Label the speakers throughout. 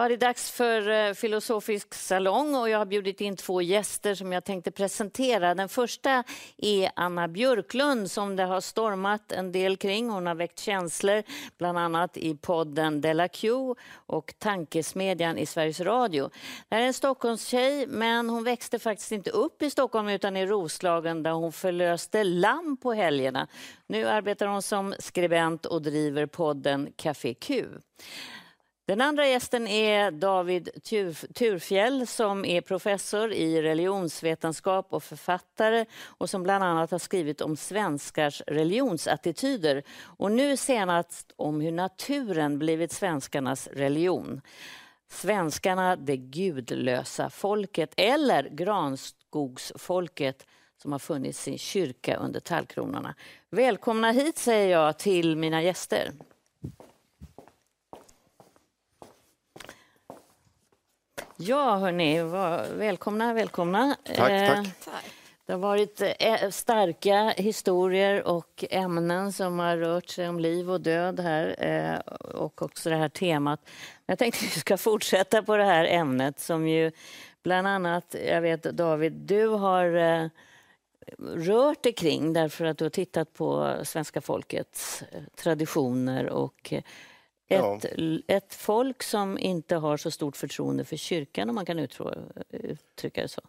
Speaker 1: Ja, det är dags för eh, Filosofisk salong och jag har bjudit in två gäster som jag tänkte presentera. Den första är Anna Björklund som det har stormat en del kring. Hon har väckt känslor, bland annat i podden Della Q och Tankesmedjan i Sveriges Radio. Det här är en Stockholmstjej, men hon växte faktiskt inte upp i Stockholm utan i Roslagen där hon förlöste lamm på helgerna. Nu arbetar hon som skribent och driver podden Café Q. Den andra gästen är David Tur- Turfjell som är professor i religionsvetenskap och författare och som bland annat har skrivit om svenskars religionsattityder och nu senast om hur naturen blivit svenskarnas religion. Svenskarna, det gudlösa folket eller granskogsfolket som har funnits sin kyrka under tallkronorna. Välkomna hit säger jag till mina gäster. Ja, hörni, välkomna, välkomna.
Speaker 2: Tack,
Speaker 1: Eh,
Speaker 2: tack.
Speaker 1: Det har varit eh, starka historier och ämnen som har rört sig om liv och död här eh, och också det här temat. Jag tänkte att vi ska fortsätta på det här ämnet som ju bland annat, jag vet David, du har rört dig kring därför att du har tittat på svenska folkets traditioner och eh,
Speaker 2: Ja.
Speaker 1: ett, ett folk som inte har så stort förtroende för kyrkan om man kan uttrycka det så.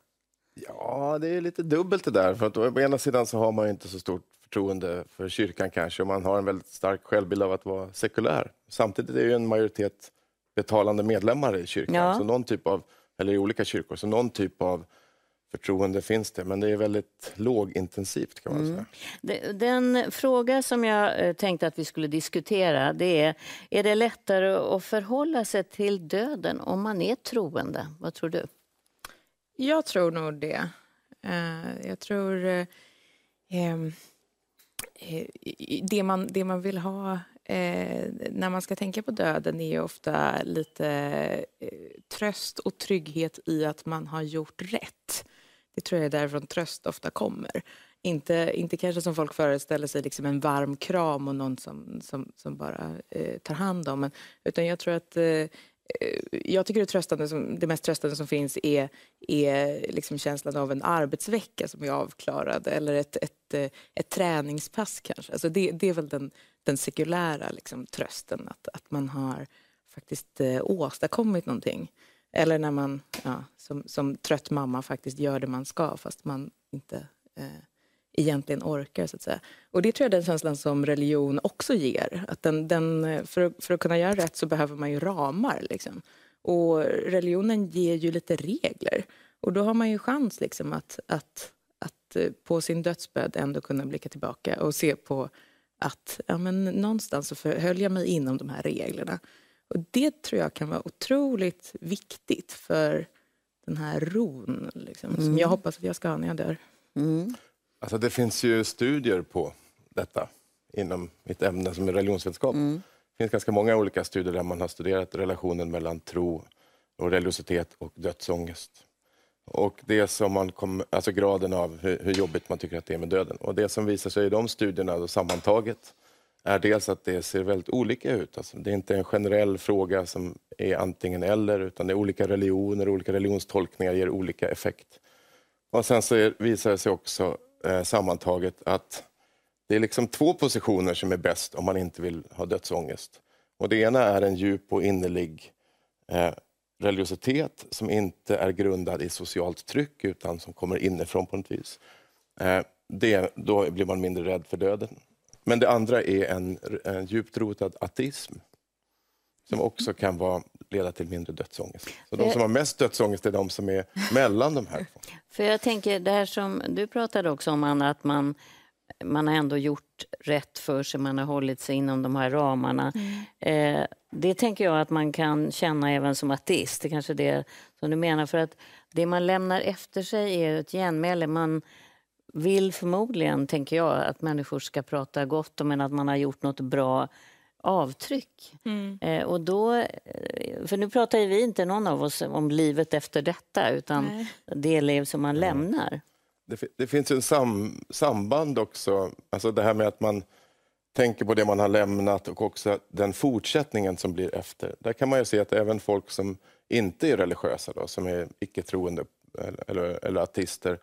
Speaker 2: Ja, det är lite dubbelt det där. För att å ena sidan så har man inte så stort förtroende för kyrkan kanske och man har en väldigt stark självbild av att vara sekulär. Samtidigt är ju en majoritet betalande medlemmar i kyrkan,
Speaker 1: Ja.
Speaker 2: så någon typ av, eller i olika kyrkor, så någon typ av förtroende finns det. Men det är väldigt lågintensivt kan man säga.
Speaker 1: Det- Den fråga som jag eh, tänkte att vi skulle diskutera det är, är det lättare att förhålla sig till döden om man är troende? Vad tror du?
Speaker 3: Jag tror nog det. Eh, jag tror... eh, ehm, eh, det, man, det man vill ha eh, när man ska tänka på döden är ofta lite eh, tröst och trygghet i att man har gjort rätt. Det tror jag är därifrån tröst ofta kommer. Inte, inte kanske som folk föreställer sig liksom en varm kram och någon som, som, som bara eh, tar hand om en. Utan jag tror att eh, jag tycker det, tröstande som, det mest tröstande som finns är, är liksom känslan av en arbetsvecka som är avklarad eller ett, ett, eh, ett träningspass kanske. Alltså det, det är väl den, den sekulära liksom, trösten, att, att man har faktiskt eh, åstadkommit någonting. Eller när man ja, som, som trött mamma faktiskt gör det man ska fast man inte eh, egentligen orkar. Så att säga. Och det tror jag är den känslan som religion också ger. Att den, den, eh, för, att- för att kunna göra rätt så behöver man ju ramar. Liksom. Och religionen ger ju lite regler. Och då har man ju chans liksom att, att, att eh, på sin dödsbädd ändå kunna blicka tillbaka och se på att ja, men någonstans så förhöll jag mig inom de här reglerna. Och det tror jag kan vara otroligt viktigt för den här ron liksom, som jag hoppas att jag ska ha när jag dör.
Speaker 2: Alltså det finns ju studier på detta inom mitt ämne som är religionsvetenskap. Det finns ganska många olika studier där man har studerat relationen mellan tro och religiositet och dödsångest. Och det som man kom, alltså graden av hur, hur jobbigt man tycker att det är med döden. Och det som visar sig i de studierna då sammantaget är dels att det ser väldigt olika ut. Alltså det är inte en generell fråga som är antingen eller utan det är olika religioner, olika religionstolkningar ger olika effekt. Och sen så är, visar det sig också eh, sammantaget att det är liksom två positioner som är bäst om man inte vill ha dödsångest. Och det ena är en djup och innerlig eh, religiositet som inte är grundad i socialt tryck utan som kommer inifrån på något vis. Eh, det, då blir man mindre rädd för döden. Men det andra är en, en djupt rotad ateism som också kan vara, leda till mindre dödsångest. Så de som har mest dödsångest är de som är mellan de här.
Speaker 1: För jag tänker det här som du pratade också om Anna, att man man har ändå gjort rätt för sig, man har hållit sig inom de här ramarna. Eh, det tänker jag att man kan känna även som ateist. Det är kanske det som du menar. För att det man lämnar efter sig är ett genmäle. Man vill förmodligen, tänker jag, att människor ska prata gott om en, att man har gjort något bra avtryck. Eh, och då, eh, för nu pratar ju vi inte någon av oss om livet efter detta utan
Speaker 3: Nej.
Speaker 1: det liv som man lämnar.
Speaker 2: Det, det finns ju en sam, samband också, alltså det här med att man tänker på det man har lämnat och också den fortsättningen som blir efter. Där kan man ju se att även folk som inte är religiösa, då, som är icke-troende eller, eller, eller ateister,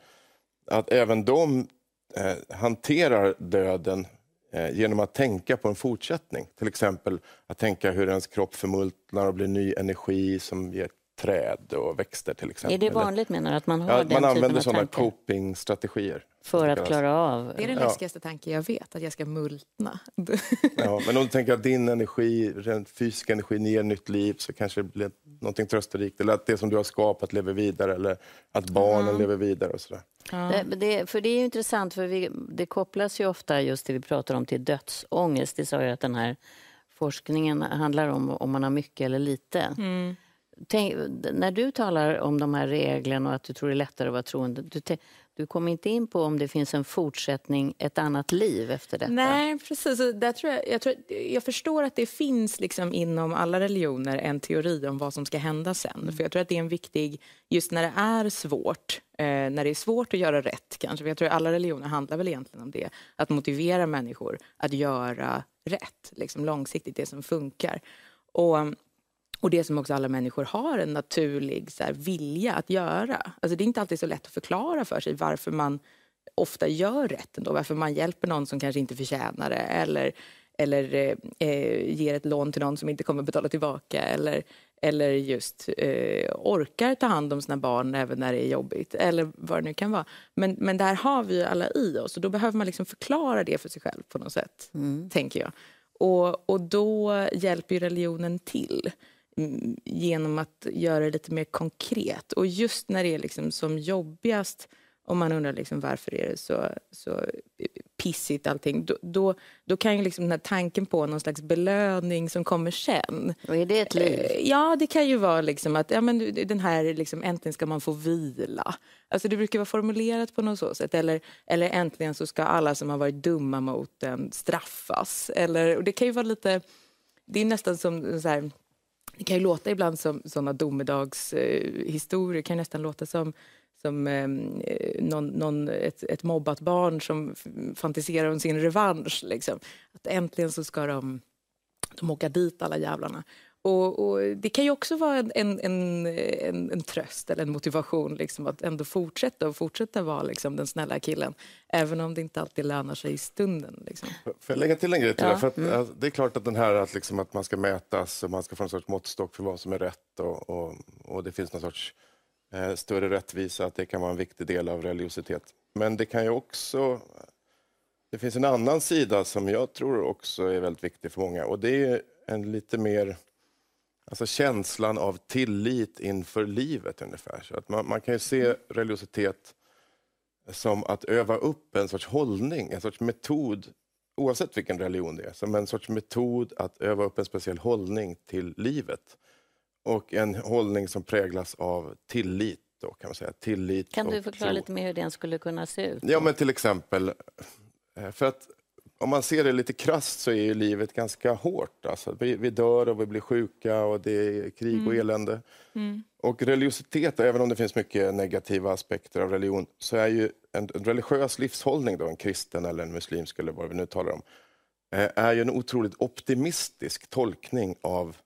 Speaker 2: att även de eh, hanterar döden eh, genom att tänka på en fortsättning. Till exempel att tänka hur ens kropp förmultnar och blir ny energi som ger träd och växter till exempel.
Speaker 1: Är det vanligt menar du, att man har
Speaker 2: Ja,
Speaker 1: den
Speaker 2: man
Speaker 1: typen
Speaker 2: använder
Speaker 1: av
Speaker 2: sådana coping-strategier.
Speaker 1: för att klara av?
Speaker 3: Det är den
Speaker 2: Ja.
Speaker 3: läskigaste tanken jag vet, att jag ska multna.
Speaker 2: Ja, men om du tänker att din energi, den fysiska energin ger nytt liv så kanske det blir någonting trösterikt. Eller att det som du har skapat lever vidare eller att barnen lever vidare och sådär.
Speaker 1: Det, det, för det är ju intressant, för vi, det kopplas ju ofta just det vi pratar om till dödsångest. Det sa jag att den här forskningen handlar om, om man har mycket eller lite. Tänk, när du talar om de här reglerna och att du tror det är lättare att vara troende, du, te- du kommer inte in på om det finns en fortsättning, ett annat liv efter detta?
Speaker 3: Nej, precis. Där tror jag, jag, tror, jag förstår att det finns liksom inom alla religioner en teori om vad som ska hända sen. För jag tror att det är en viktig, just när det är svårt, eh, när det är svårt att göra rätt kanske. För jag tror att alla religioner handlar väl egentligen om det. Att motivera människor att göra rätt, liksom långsiktigt, det som funkar. Och och det som också alla människor har en naturlig så här, vilja att göra. Alltså, det är inte alltid så lätt att förklara för sig varför man ofta gör rätt ändå. Varför man hjälper någon som kanske inte förtjänar det. Eller, eller eh, eh, ger ett lån till någon som inte kommer betala tillbaka. Eller, eller just eh, orkar ta hand om sina barn även när det är jobbigt. Eller vad det nu kan vara. Men, men där har vi alla i oss. Och då behöver man liksom förklara det för sig själv på något sätt. Tänker jag. Och, och då hjälper religionen till mm, genom att göra det lite mer konkret. Och just när det är liksom som jobbigast, om man undrar liksom varför är det så, så pissigt allting, då, då, då kan ju liksom den här tanken på någon slags belöning som kommer sen.
Speaker 1: Och är det ett liv?
Speaker 3: Eh, Ja, det kan ju vara liksom att ja, men den här liksom, äntligen ska man få vila. Alltså det brukar vara formulerat på något så sätt. Eller, eller äntligen så ska alla som har varit dumma mot en straffas. Eller, och det kan ju vara lite, det är nästan som så här, det kan ju låta ibland som sådana domedagshistorier, eh, det kan nästan låta som som ehm, eh, någon, någon, ett, ett mobbat barn som fantiserar om sin revansch. Liksom. Att äntligen så ska de, de åka dit alla jävlarna. Och, och det kan ju också vara en, en, en, en, en tröst eller en motivation liksom, att ändå fortsätta och fortsätta vara liksom, den snälla killen. Även om det inte alltid lönar sig i stunden. Liksom.
Speaker 2: Får jag lägga till en grej till
Speaker 1: Ja,
Speaker 2: det? För att, alltså, det är klart att den här att, liksom, att man ska mätas och man ska få en sorts måttstock för vad som är rätt och, och, och det finns någon sorts eh, större rättvisa, att det kan vara en viktig del av religiositet. Men det kan ju också... Det finns en annan sida som jag tror också är väldigt viktig för många och det är en lite mer Alltså känslan av tillit inför livet ungefär. Så att man, man kan ju se religiositet som att öva upp en sorts hållning, en sorts metod, oavsett vilken religion det är, som en sorts metod att öva upp en speciell hållning till livet. Och en hållning som präglas av tillit. Då, kan man säga. tillit
Speaker 1: Kan du förklara
Speaker 2: tro.
Speaker 1: lite mer hur den skulle kunna se ut?
Speaker 2: Ja, men till exempel, eh, för att om man ser det lite krasst så är ju livet ganska hårt. Alltså, vi, vi dör och vi blir sjuka och det är krig och elände. Och religiositet, även om det finns mycket negativa aspekter av religion, så är ju en, en religiös livshållning, då, en kristen eller en muslimsk eller vad vi nu talar om, eh, är ju en otroligt optimistisk tolkning av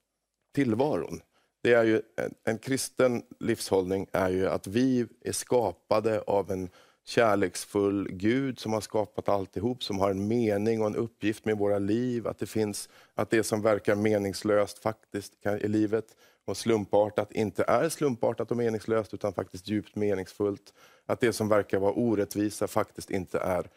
Speaker 2: tillvaron. Det är ju, en, en kristen livshållning är ju att vi är skapade av en kärleksfull Gud som har skapat alltihop, som har en mening och en uppgift med våra liv. Att det finns, att det som verkar meningslöst faktiskt kan, i livet och slumpartat inte är slumpartat och meningslöst utan faktiskt djupt meningsfullt. Att det som verkar vara orättvisa faktiskt inte är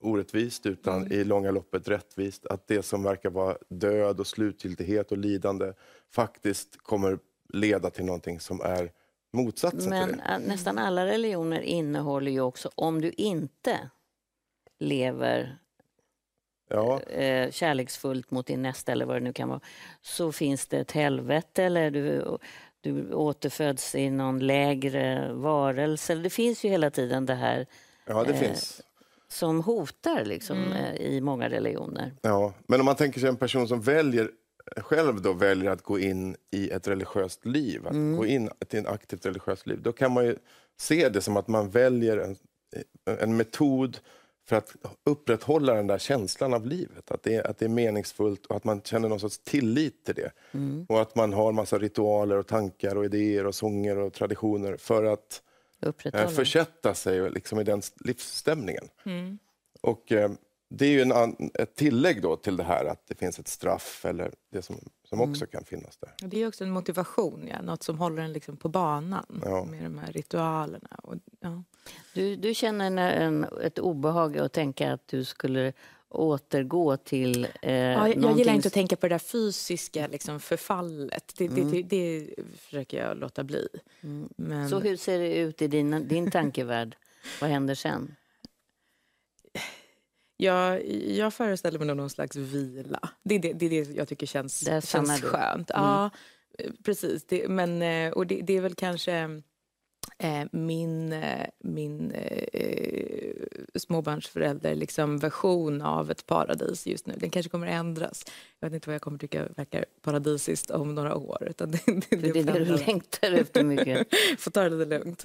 Speaker 2: orättvist utan i långa loppet rättvist. Att det som verkar vara död och slutgiltighet och lidande faktiskt kommer leda till någonting som är motsatsen till
Speaker 1: Men
Speaker 2: det.
Speaker 1: ä, nästan alla religioner innehåller ju också, om du inte lever
Speaker 2: Ja.
Speaker 1: eh, kärleksfullt mot din nästa eller vad det nu kan vara, så finns det ett helvete eller du, du återföds i någon lägre varelse. Det finns ju hela tiden det här
Speaker 2: Ja, det
Speaker 1: Eh,
Speaker 2: finns.
Speaker 1: som hotar liksom, eh, i många religioner.
Speaker 2: Ja. Men om man tänker sig en person som väljer själv då väljer att gå in i ett religiöst liv, att gå in till ett aktivt religiöst liv, då kan man ju se det som att man väljer en, en metod för att upprätthålla den där känslan av livet. Att det, är, att det är meningsfullt och att man känner någon sorts tillit till det. Och att man har massa ritualer och tankar och idéer och sånger och traditioner för att eh, försätta sig liksom i den livsstämningen. Och eh, det är ju en, ett tillägg då till det här att det finns ett straff eller det som, som också kan finnas där.
Speaker 3: Det är också en motivation, ja. något som håller en liksom på banan
Speaker 2: Ja.
Speaker 3: med de här ritualerna. Och, ja.
Speaker 1: Du, du känner en, en, ett obehag att tänka att du skulle återgå till eh,
Speaker 3: Ja, jag, jag gillar inte att tänka på det där fysiska liksom, förfallet. Det, det, det, det försöker jag låta bli. Men,
Speaker 1: Så hur ser det ut i din, din tankevärld? Vad händer sen?
Speaker 3: Jag, jag föreställer mig någon slags vila. Det är det, det, är det jag tycker känns,
Speaker 1: stannar
Speaker 3: känns
Speaker 1: du.
Speaker 3: skönt. Ja, eh, precis. Det, men, eh, och det, det är väl kanske eh, min, eh, min eh, småbarnsförälder liksom version av ett paradis just nu. Den kanske kommer att ändras. Jag vet inte vad jag kommer tycka verkar paradisiskt om några år. Utan det, det,
Speaker 1: För det är det du längtar efter mycket.
Speaker 3: Får ta det lite lugnt.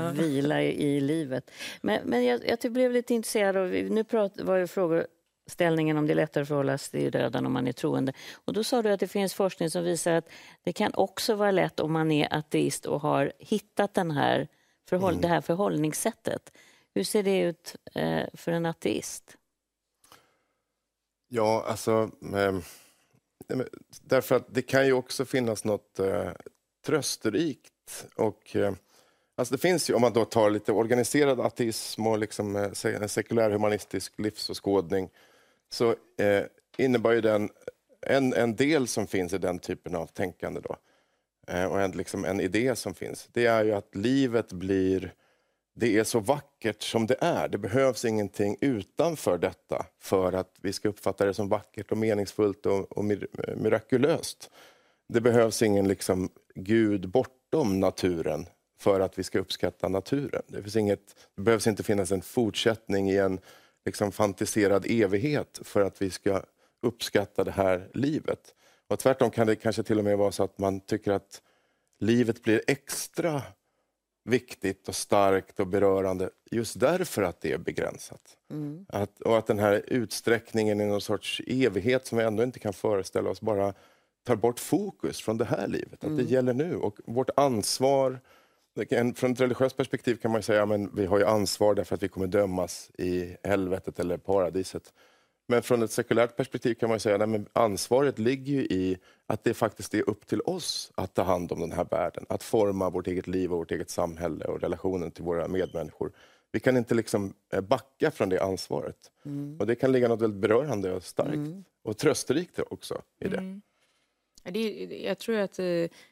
Speaker 1: Vila i, i livet. Men, men jag, jag blev lite intresserad av... Nu prat, var ju frågeställningen om det är lättare att förhålla sig till döden om man är troende. Och då sa du att det finns forskning som visar att det kan också vara lätt om man är ateist och har hittat den här förhåll, det här förhållningssättet. Hur ser det ut eh, för en ateist?
Speaker 2: Ja, alltså... men därför att det kan ju också finnas något eh, trösterikt. Och, eh, alltså det finns ju, om man då tar lite organiserad ateism och liksom, eh, en sekulär humanistisk livsåskådning så eh, innebär ju den en, en del som finns i den typen av tänkande då, eh, och en, liksom en idé som finns, det är ju att livet blir det är så vackert som det är. Det behövs ingenting utanför detta för att vi ska uppfatta det som vackert och meningsfullt och, och mir- mirakulöst. Det behövs ingen liksom Gud bortom naturen för att vi ska uppskatta naturen. Det, finns inget, det behövs inte finnas en fortsättning i en liksom fantiserad evighet för att vi ska uppskatta det här livet. Och tvärtom kan det kanske till och med vara så att man tycker att livet blir extra viktigt och starkt och berörande just därför att det är begränsat. Att, och att den här utsträckningen i någon sorts evighet som vi ändå inte kan föreställa oss bara tar bort fokus från det här livet. Att det gäller nu och vårt ansvar. Kan- Från ett religiöst perspektiv kan man säga att vi har ju ansvar därför att vi kommer dömas i helvetet eller paradiset. Men från ett sekulärt perspektiv kan man säga att ansvaret ligger ju i att det faktiskt är upp till oss att ta hand om den här världen. Att forma vårt eget liv och vårt eget samhälle och relationen till våra medmänniskor. Vi kan inte liksom eh, backa från det ansvaret. Och Det kan ligga något väldigt berörande och starkt och trösterikt också i det.
Speaker 3: Ja, det, jag tror att, eh,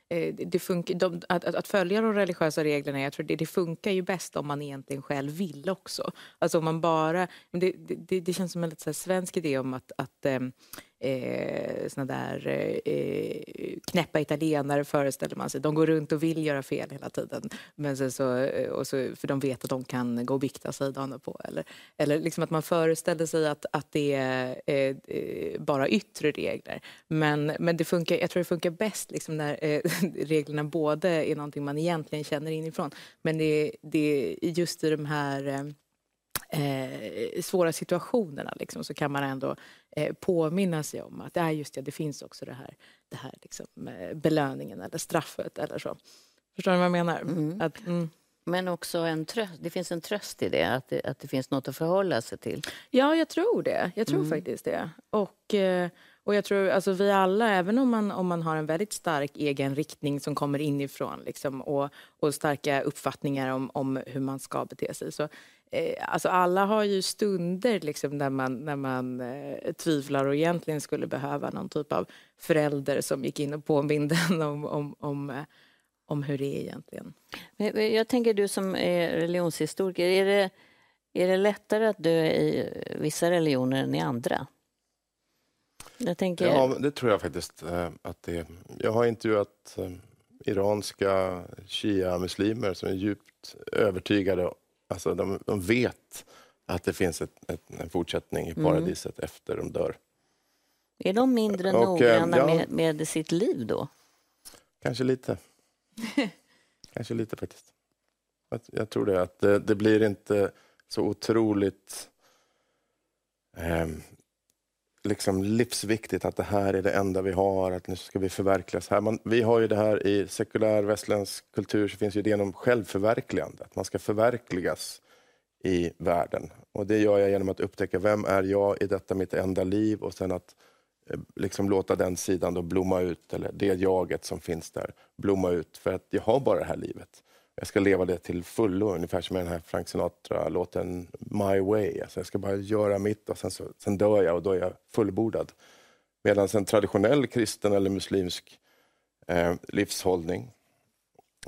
Speaker 3: eh, det funkar, de, att, att, följa de religiösa reglerna, jag tror det, det funkar ju bäst om man egentligen själv vill också. Alltså om man bara, det, det, det känns som en lite så här svensk idé om att, att ehm, eh, såna där eh, knäppa italienare föreställer man sig. De går runt och vill göra fel hela tiden. Men sen så, eh, och så, för de vet att de kan gå och bikta sig dagen på. Eller, eller liksom att man föreställer sig att, att det är eh, eh, bara yttre regler. Men, men det funkar, jag tror det funkar bäst liksom när eh, reglerna både är någonting man egentligen känner inifrån men det, det just i de här eh, eh, svåra situationerna liksom, så kan man ändå eh, påminna sig om att det, är just det, det finns också det här, det här liksom, eh, belöningen eller straffet eller så. Förstår ni vad jag menar? Mm. Att, mm.
Speaker 1: Men också en tröst, det finns en tröst i det att, det, att det finns något att förhålla sig till.
Speaker 3: Ja, jag tror det. Jag tror mm. faktiskt det. Och, eh, och jag tror, alltså vi alla, även om man, om man har en väldigt stark egen riktning som kommer inifrån liksom, och, och starka uppfattningar om, om hur man ska bete sig, så alltså alla har ju stunder liksom när man, när man eh, tvivlar och egentligen skulle behöva någon typ av förälder som gick in och påminde en om, om, om, eh, om hur det är egentligen.
Speaker 1: Jag tänker du som är religionshistoriker, är det, är det lättare att dö i vissa religioner än i andra?
Speaker 2: Jag tänker... Ja, det tror jag faktiskt att det är. Jag har intervjuat iranska shia-muslimer som är djupt övertygade Alltså de, de vet att det finns ett, ett, en fortsättning i mm. paradiset mm. efter de dör.
Speaker 1: Är de mindre och, noggranna ja, med, med sitt liv då?
Speaker 2: Kanske lite. Kanske lite faktiskt. Jag, jag tror det, att det, det, blir inte så otroligt eh, liksom livsviktigt att det här är det enda vi har, att nu ska vi förverkligas här. Man, vi har ju det här i sekulär västerländsk kultur så finns ju idén om självförverkligande, att man ska förverkligas i världen. Och det gör jag genom att upptäcka vem är jag i detta mitt enda liv och sen att eh, liksom låta den sidan då blomma ut, eller det jaget som finns där, blomma ut. För att jag har bara det här livet jag ska leva det till fullo, ungefär som i den här Frank Sinatra-låten My Way. Alltså jag ska bara göra mitt och sen, så, sen dör jag och då är jag fullbordad. Medan en traditionell kristen eller muslimsk eh, livshållning,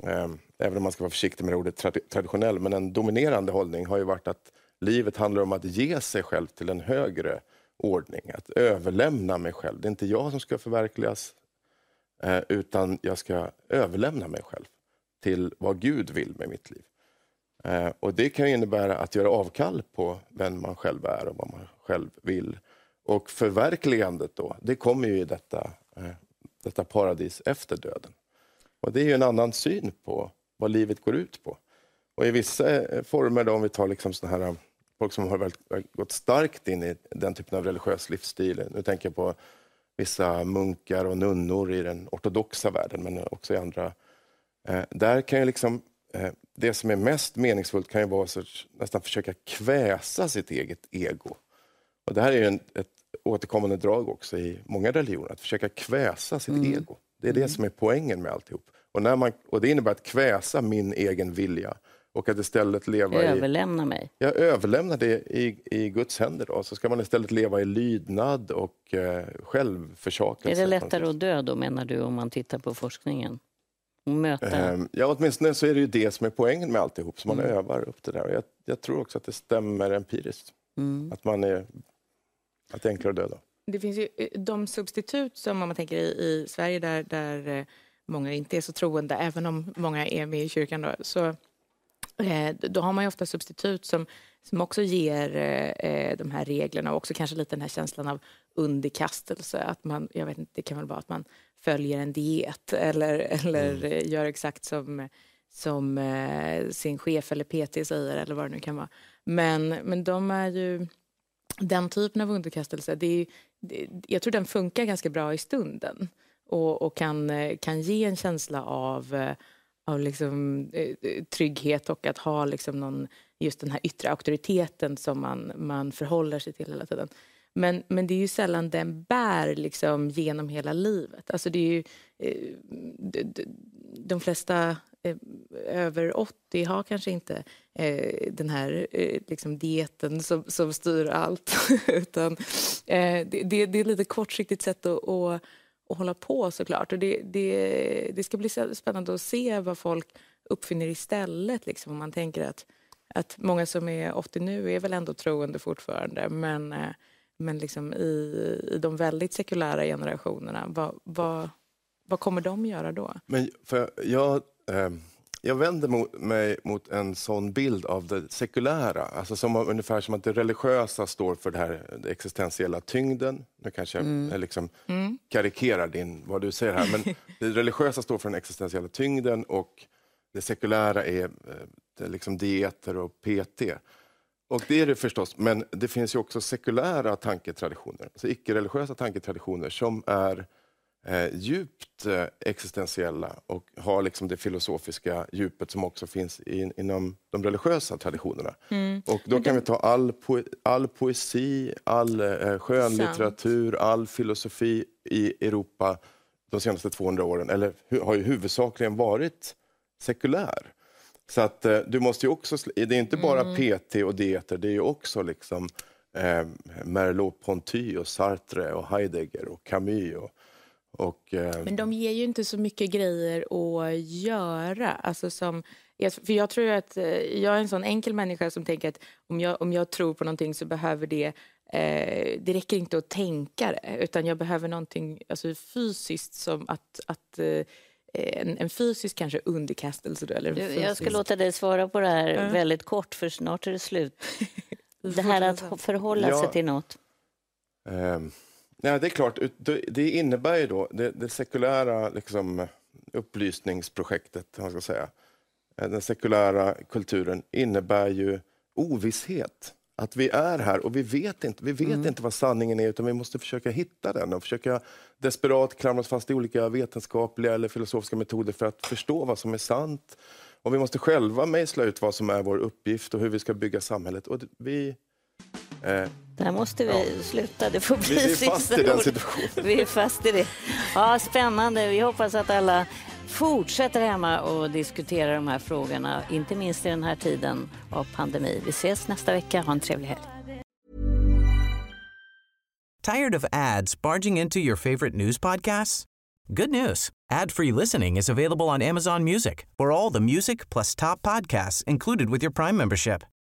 Speaker 2: eh, även om man ska vara försiktig med ordet trad traditionell, men en dominerande hållning har ju varit att livet handlar om att ge sig själv till en högre ordning, att överlämna mig själv. Det är inte jag som ska förverkligas, eh, utan jag ska överlämna mig själv till vad Gud vill med mitt liv. Eh, och Det kan innebära att göra avkall på vem man själv är och vad man själv vill. Och förverkligandet då, det kommer ju i detta, eh, detta paradis efter döden. Och Det är ju en annan syn på vad livet går ut på. Och i vissa eh, former, då, om vi tar liksom såna här, eh, folk som har gått starkt in i den typen av religiös livsstil. Nu tänker jag på vissa munkar och nunnor i den ortodoxa världen, men också i andra Eh, där kan ju liksom, eh, det som är mest meningsfullt kan ju vara att nästan försöka kväsa sitt eget ego. Och det här är en, ett återkommande drag också i många religioner, att försöka kväsa sitt mm. ego. Det är det mm. som är poängen med alltihop. Och, när man, och det innebär att kväsa min egen vilja och att istället leva
Speaker 1: Överlämna
Speaker 2: i...
Speaker 1: mig.
Speaker 2: Jag överlämnar det i, i Guds händer. Då. Så ska man istället leva i lydnad och eh, självförsakelse.
Speaker 1: Är det lättare att dö då, menar du, om man tittar på forskningen? Möta?
Speaker 2: Ehm, ja, åtminstone så är det ju det som är poängen med alltihop, så man mm. övar upp det där. Jag, jag, tror också att det stämmer empiriskt. Mm. Att man är att det är enklare att döda.
Speaker 3: Det finns ju eh, de substitut som om man tänker i, i Sverige där, där eh, många inte är så troende, även om många är med i kyrkan då, så då har man ju ofta substitut som, som också ger eh, de här reglerna och också kanske lite den här känslan av underkastelse. Att man, jag vet inte, det kan väl vara att man följer en diet eller, eller mm. gör exakt som, som eh, sin chef eller PT säger eller vad det nu kan vara. Men, men de är ju, den typen av underkastelse, det är, det, jag tror den funkar ganska bra i stunden och, och kan, kan ge en känsla av, eh, av liksom, eh, eh, trygghet och att ha liksom någon, just den här yttre auktoriteten som man, man förhåller sig till hela tiden. Men, men det är ju sällan den bär liksom genom hela livet. Alltså det är ju, eh, de, de flesta över 80 har kanske inte eh, den här eh, liksom dieten som, som styr allt. Utan eh, det, det, det, är ett lite kortsiktigt sätt att, att, att hålla på såklart. Och det, det, det ska bli spännande att se vad folk uppfinner istället. Liksom, om man tänker att, att många som är 80 nu är väl ändå troende fortfarande. Men eh, men liksom i, i de väldigt sekulära generationerna, vad, vad, vad kommer de göra då?
Speaker 2: Men för jag, eh, jag vänder mig mot en sån bild av det sekulära, alltså som, ungefär som att det religiösa står för det här, det existentiella tyngden. Nu kanske
Speaker 3: Mm.
Speaker 2: jag liksom karikerar din, vad du säger här, men det religiösa står för den existentiella tyngden och det sekulära är, eh, det liksom dieter och PT. Och det är det förstås, men det finns ju också sekulära tanketraditioner, alltså icke-religiösa tanketraditioner som är eh, djupt eh, existentiella och har liksom det filosofiska djupet som också finns in, inom de religiösa traditionerna. Och då kan vi ta all, poe, all poesi, all eh, skönlitteratur, all filosofi i Europa de senaste 200 åren, eller har ju huvudsakligen varit sekulär. Så att eh, du måste ju också, det är inte bara PT och dieter, det är ju också liksom eh, Merleau-Ponty och Sartre och Heidegger och Camus och, och eh,
Speaker 3: Men de ger ju inte så mycket grejer att göra. Alltså som, jag- för jag tror att eh, jag är en sån enkel människa som tänker att om jag, om jag tror på någonting så behöver det Eh, det räcker inte att tänka det, utan jag behöver någonting alltså, fysiskt som att, att eh, en, en fysisk kanske underkastelse. Då, eller en
Speaker 1: Du, jag ska
Speaker 3: fysisk-
Speaker 1: låta dig svara på det här väldigt kort, för snart är det slut. Det här att förhålla sig
Speaker 2: Ja.
Speaker 1: till något.
Speaker 2: Ehm, nej, det är klart, det, innebär ju då det, det sekulära liksom, upplysningsprojektet, man ska säga. Eh, Den sekulära kulturen innebär ju ovisshet. Att vi är här och vi vet inte, vi vet inte vad sanningen är utan vi måste försöka hitta den och försöka desperat klamra oss fast i olika vetenskapliga eller filosofiska metoder för att förstå vad som är sant. Och vi måste själva mejsla ut vad som är vår uppgift och hur vi ska bygga samhället. Och vi, eh,
Speaker 1: Där måste vi sluta. Det får bli
Speaker 2: Vi är fast i den situationen.
Speaker 1: Vi är fast i det. Ja, spännande. Vi hoppas att alla fortsätter hemma och diskuterar de här frågorna, inte minst i den här tiden av pandemi. Vi ses nästa vecka. Ha en trevlig helg.
Speaker 4: Tired of ads barging into your favorite news podcasts? Good news. Ad-free listening is available on Amazon Music for all the music plus top podcasts included with your Prime membership.